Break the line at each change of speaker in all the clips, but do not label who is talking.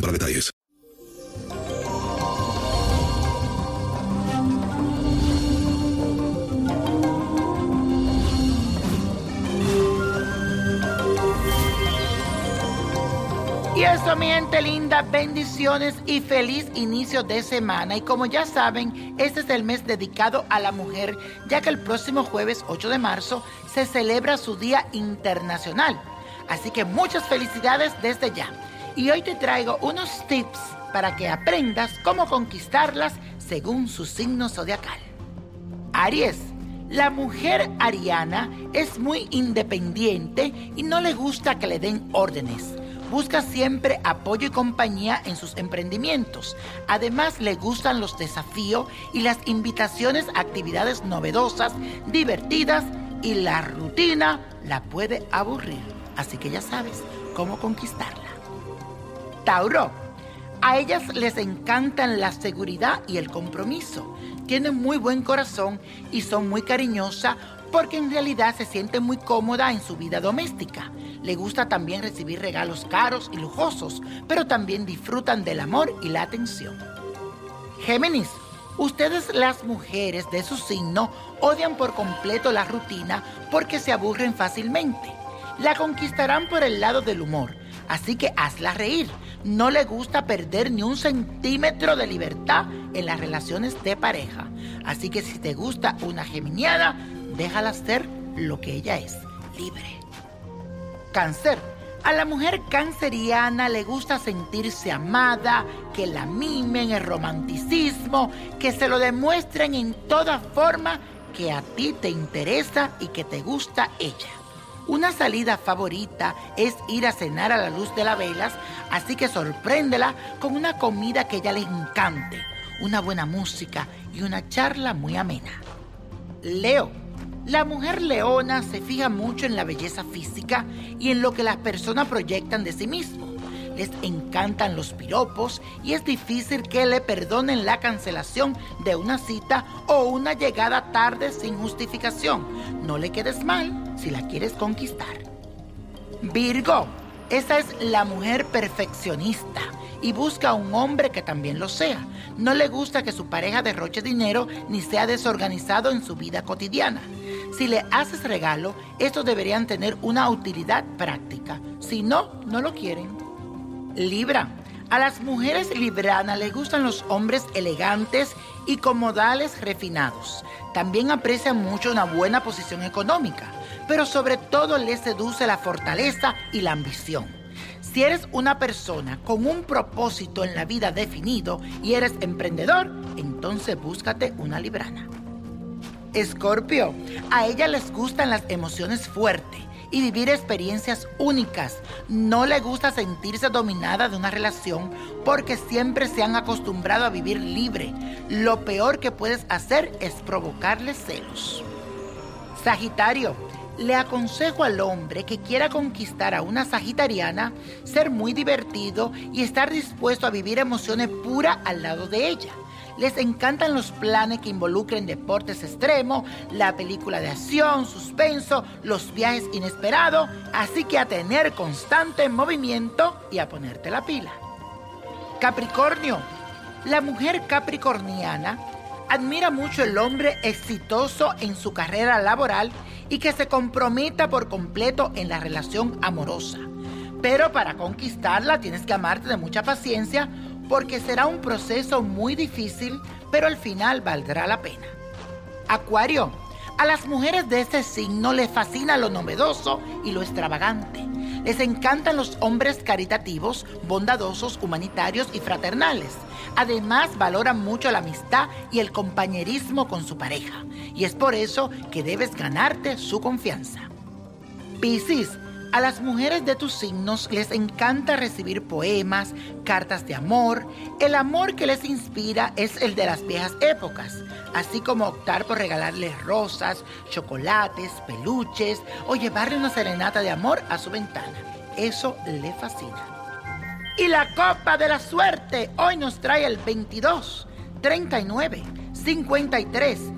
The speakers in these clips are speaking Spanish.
para detalles.
Y eso, mi gente linda, bendiciones y feliz inicio de semana. Y como ya saben, este es el mes dedicado a la mujer, ya que el próximo jueves 8 de marzo se celebra su Día Internacional. Así que muchas felicidades desde ya. Y hoy te traigo unos tips para que aprendas cómo conquistarlas según su signo zodiacal. Aries. La mujer ariana es muy independiente y no le gusta que le den órdenes. Busca siempre apoyo y compañía en sus emprendimientos. Además, le gustan los desafíos y las invitaciones a actividades novedosas, divertidas y la rutina la puede aburrir. Así que ya sabes cómo conquistarla. Tauro. A ellas les encantan la seguridad y el compromiso. Tienen muy buen corazón y son muy cariñosas porque en realidad se sienten muy cómoda en su vida doméstica. Le gusta también recibir regalos caros y lujosos, pero también disfrutan del amor y la atención. Géminis, ustedes las mujeres de su signo odian por completo la rutina porque se aburren fácilmente. La conquistarán por el lado del humor, así que hazla reír no le gusta perder ni un centímetro de libertad en las relaciones de pareja. Así que si te gusta una geminiana, déjala ser lo que ella es, libre. Cáncer. A la mujer canceriana le gusta sentirse amada, que la mimen, el romanticismo, que se lo demuestren en toda forma que a ti te interesa y que te gusta ella. Una salida favorita es ir a cenar a la luz de las velas, así que sorpréndela con una comida que ella le encante, una buena música y una charla muy amena. Leo. La mujer leona se fija mucho en la belleza física y en lo que las personas proyectan de sí mismo. Les encantan los piropos y es difícil que le perdonen la cancelación de una cita o una llegada tarde sin justificación. No le quedes mal si la quieres conquistar. Virgo, esa es la mujer perfeccionista y busca a un hombre que también lo sea. No le gusta que su pareja derroche dinero ni sea desorganizado en su vida cotidiana. Si le haces regalo, estos deberían tener una utilidad práctica. Si no, no lo quieren. Libra. A las mujeres libranas les gustan los hombres elegantes y con modales refinados. También aprecian mucho una buena posición económica pero sobre todo le seduce la fortaleza y la ambición. Si eres una persona con un propósito en la vida definido y eres emprendedor, entonces búscate una librana. Escorpio, a ella les gustan las emociones fuertes y vivir experiencias únicas. No le gusta sentirse dominada de una relación porque siempre se han acostumbrado a vivir libre. Lo peor que puedes hacer es provocarle celos. Sagitario, le aconsejo al hombre que quiera conquistar a una sagitariana ser muy divertido y estar dispuesto a vivir emociones puras al lado de ella. Les encantan los planes que involucren deportes extremos, la película de acción, suspenso, los viajes inesperados, así que a tener constante movimiento y a ponerte la pila. Capricornio, la mujer capricorniana admira mucho el hombre exitoso en su carrera laboral y que se comprometa por completo en la relación amorosa. Pero para conquistarla tienes que amarte de mucha paciencia porque será un proceso muy difícil, pero al final valdrá la pena. Acuario, a las mujeres de este signo les fascina lo novedoso y lo extravagante. Les encantan los hombres caritativos, bondadosos, humanitarios y fraternales. Además, valoran mucho la amistad y el compañerismo con su pareja. Y es por eso que debes ganarte su confianza. Piscis, a las mujeres de tus signos les encanta recibir poemas, cartas de amor. El amor que les inspira es el de las viejas épocas, así como optar por regalarles rosas, chocolates, peluches o llevarle una serenata de amor a su ventana. Eso le fascina. Y la copa de la suerte hoy nos trae el 22, 39, 53.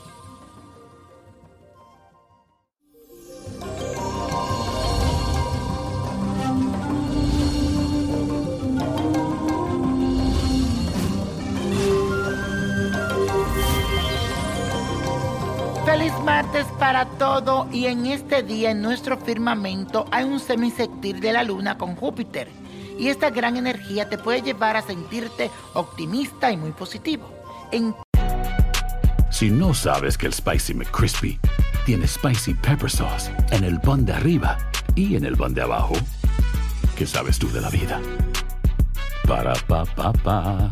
Martes para todo y en este día en nuestro firmamento hay un semisectir de la luna con Júpiter y esta gran energía te puede llevar a sentirte optimista y muy positivo.
Si no sabes que el Spicy McCrispy tiene Spicy Pepper Sauce en el pan de arriba y en el pan de abajo, ¿qué sabes tú de la vida? Para, pa, pa, pa.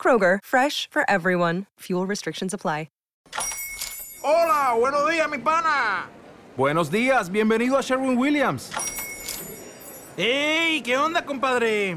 Kroger, fresh for everyone. Fuel restrictions apply.
Hola, buenos días, mi pana.
Buenos días, bienvenido a Sherwin Williams.
¡Ey! ¿Qué onda, compadre?